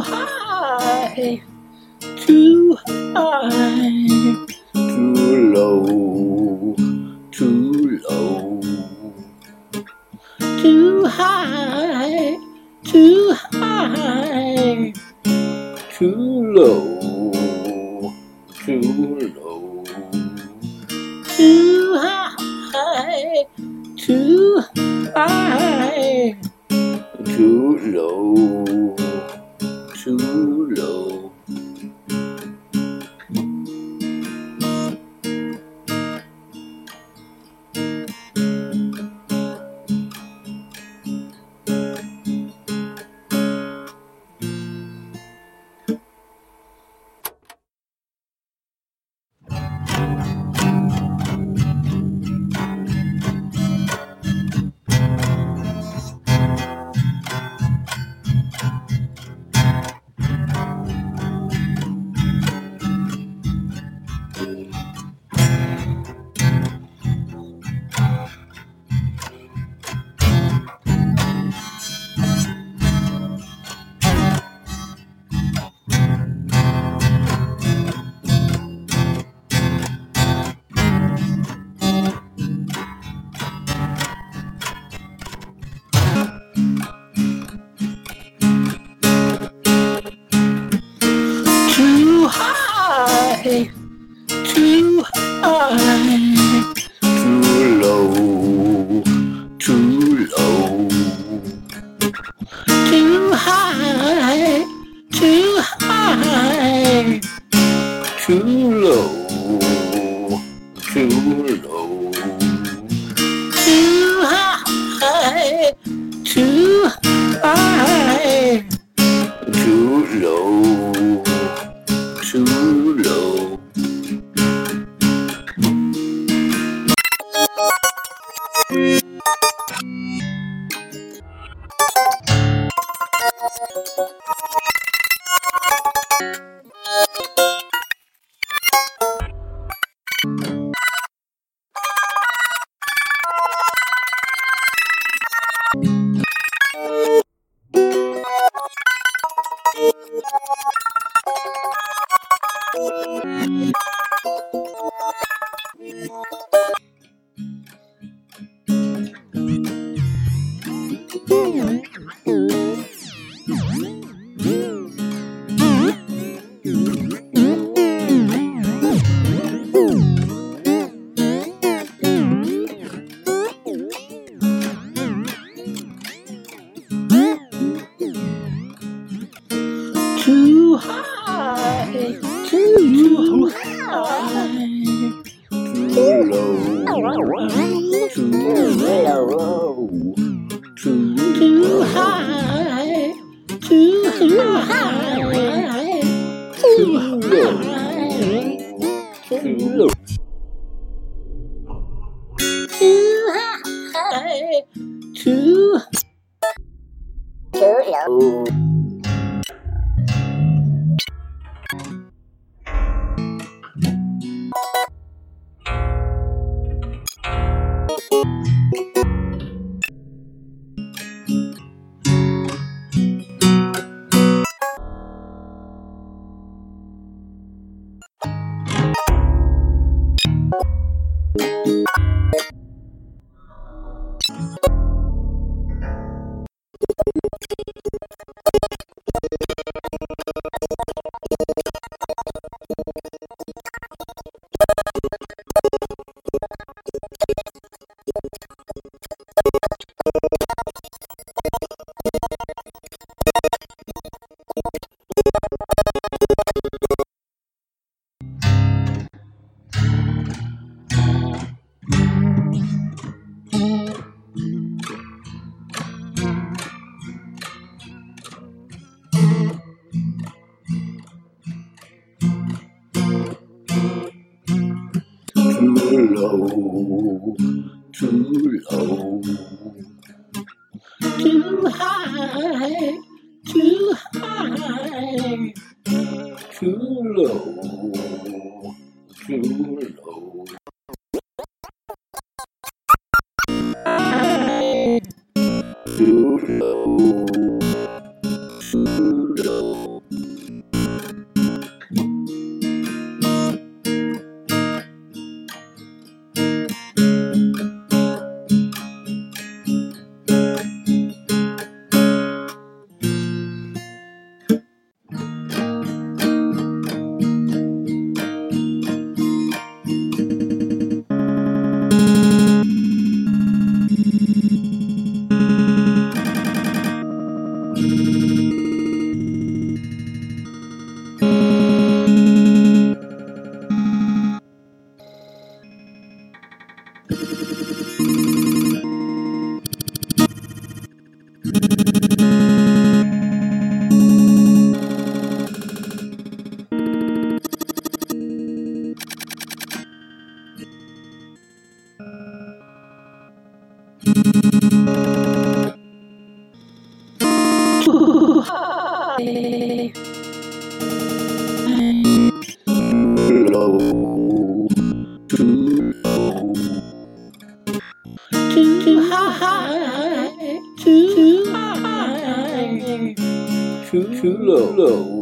high, too high, too low, too low, too high, too high, too low, too low, too high, too high, too low, too too high, too low, too low, too high, too high, too low, too low, too high, too high, too low, Too too high, too too low. Too low, too low, too high, too high, too low, too low. Too low. Low,